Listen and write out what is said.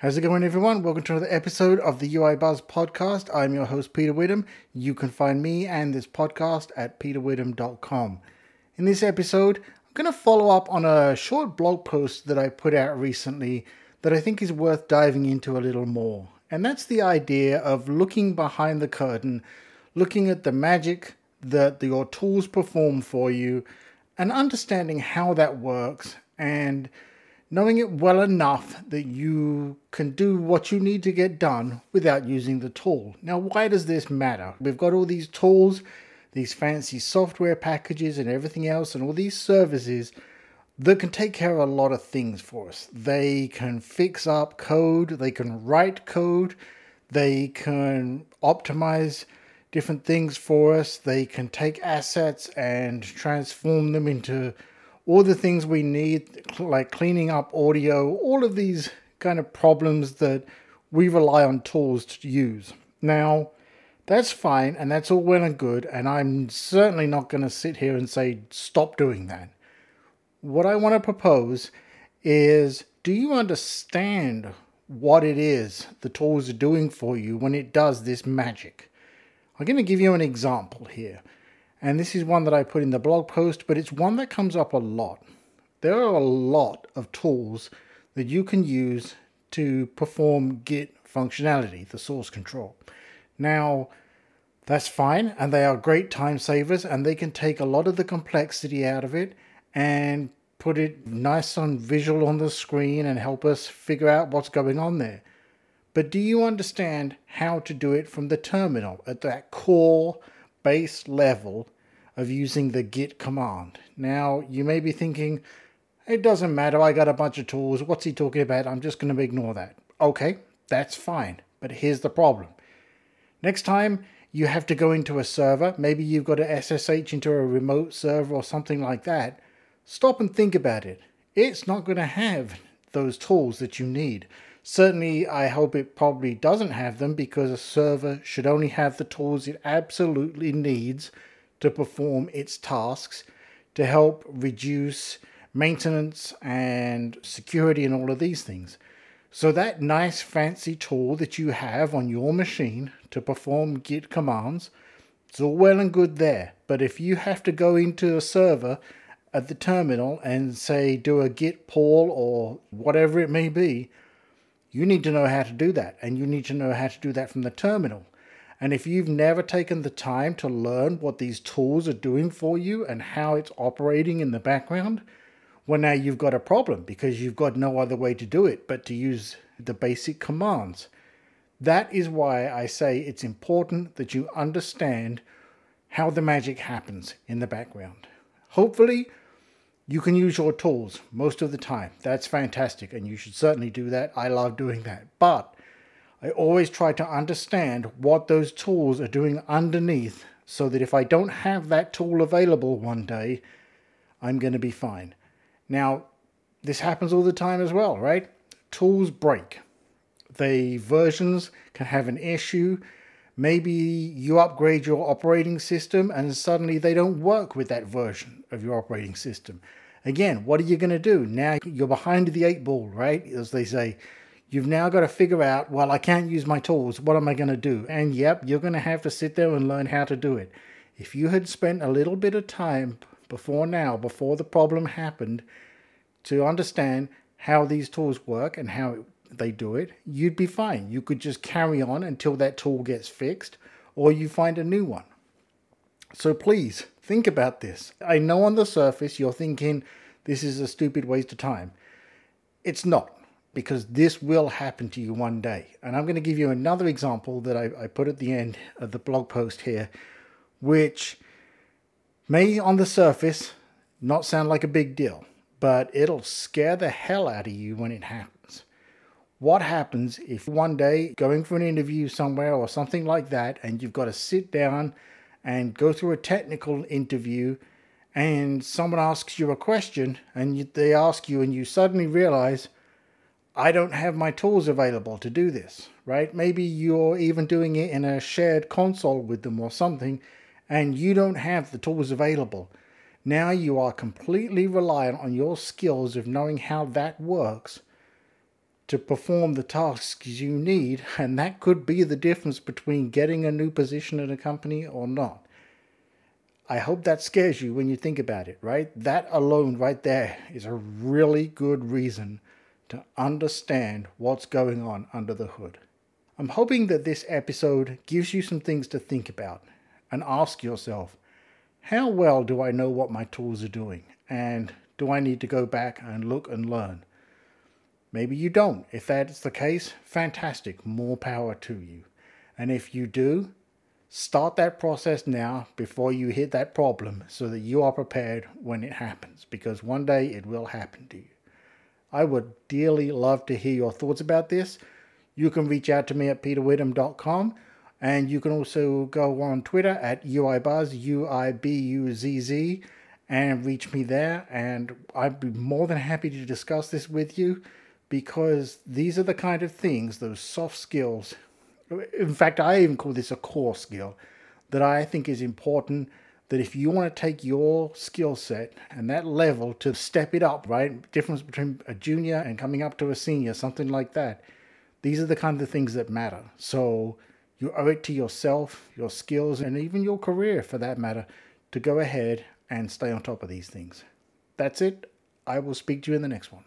How's it going, everyone? Welcome to another episode of the UI Buzz podcast. I'm your host, Peter Witham. You can find me and this podcast at peterwitham.com. In this episode, I'm going to follow up on a short blog post that I put out recently that I think is worth diving into a little more. And that's the idea of looking behind the curtain, looking at the magic that your tools perform for you, and understanding how that works and knowing it well enough that you can do what you need to get done without using the tool. Now, why does this matter? We've got all these tools, these fancy software packages, and everything else, and all these services that can take care of a lot of things for us. They can fix up code, they can write code, they can optimize different things for us, they can take assets and transform them into all the things we need, like cleaning up audio, all of these kind of problems that we rely on tools to use. Now, that's fine and that's all well and good, and I'm certainly not going to sit here and say stop doing that. What I want to propose is do you understand what it is the tools are doing for you when it does this magic? I'm going to give you an example here. And this is one that I put in the blog post, but it's one that comes up a lot. There are a lot of tools that you can use to perform Git functionality, the source control. Now, that's fine, and they are great time savers, and they can take a lot of the complexity out of it and put it nice and visual on the screen and help us figure out what's going on there. But do you understand how to do it from the terminal at that core base level of using the git command. Now, you may be thinking, it doesn't matter, I got a bunch of tools, what's he talking about? I'm just going to ignore that. Okay, that's fine, but here's the problem. Next time you have to go into a server, maybe you've got to SSH into a remote server or something like that, stop and think about it. It's not going to have those tools that you need. Certainly, I hope it probably doesn't have them because a server should only have the tools it absolutely needs to perform its tasks to help reduce maintenance and security and all of these things. So, that nice fancy tool that you have on your machine to perform Git commands, it's all well and good there. But if you have to go into a server at the terminal and say, do a Git pull or whatever it may be, you need to know how to do that, and you need to know how to do that from the terminal. And if you've never taken the time to learn what these tools are doing for you and how it's operating in the background, well, now you've got a problem because you've got no other way to do it but to use the basic commands. That is why I say it's important that you understand how the magic happens in the background. Hopefully, you can use your tools most of the time. That's fantastic, and you should certainly do that. I love doing that. But I always try to understand what those tools are doing underneath so that if I don't have that tool available one day, I'm going to be fine. Now, this happens all the time as well, right? Tools break. The versions can have an issue. Maybe you upgrade your operating system and suddenly they don't work with that version of your operating system. Again, what are you going to do? Now you're behind the eight ball, right? As they say. You've now got to figure out, well, I can't use my tools. What am I going to do? And yep, you're going to have to sit there and learn how to do it. If you had spent a little bit of time before now, before the problem happened, to understand how these tools work and how they do it, you'd be fine. You could just carry on until that tool gets fixed or you find a new one. So please think about this. I know on the surface you're thinking this is a stupid waste of time. It's not, because this will happen to you one day. And I'm going to give you another example that I, I put at the end of the blog post here, which may on the surface not sound like a big deal, but it'll scare the hell out of you when it happens. What happens if one day going for an interview somewhere or something like that, and you've got to sit down and go through a technical interview and someone asks you a question and they ask you and you suddenly realize I don't have my tools available to do this, right? Maybe you're even doing it in a shared console with them or something and you don't have the tools available. Now you are completely reliant on your skills of knowing how that works. To perform the tasks you need, and that could be the difference between getting a new position in a company or not. I hope that scares you when you think about it, right? That alone, right there, is a really good reason to understand what's going on under the hood. I'm hoping that this episode gives you some things to think about and ask yourself how well do I know what my tools are doing? And do I need to go back and look and learn? Maybe you don't. If that's the case, fantastic, more power to you. And if you do, start that process now before you hit that problem so that you are prepared when it happens, because one day it will happen to you. I would dearly love to hear your thoughts about this. You can reach out to me at peterwitham.com and you can also go on Twitter at UIBuzz, U-I-B-U-Z-Z, and reach me there. And I'd be more than happy to discuss this with you because these are the kind of things, those soft skills. In fact, I even call this a core skill that I think is important. That if you want to take your skill set and that level to step it up, right? Difference between a junior and coming up to a senior, something like that. These are the kind of things that matter. So you owe it to yourself, your skills, and even your career for that matter to go ahead and stay on top of these things. That's it. I will speak to you in the next one.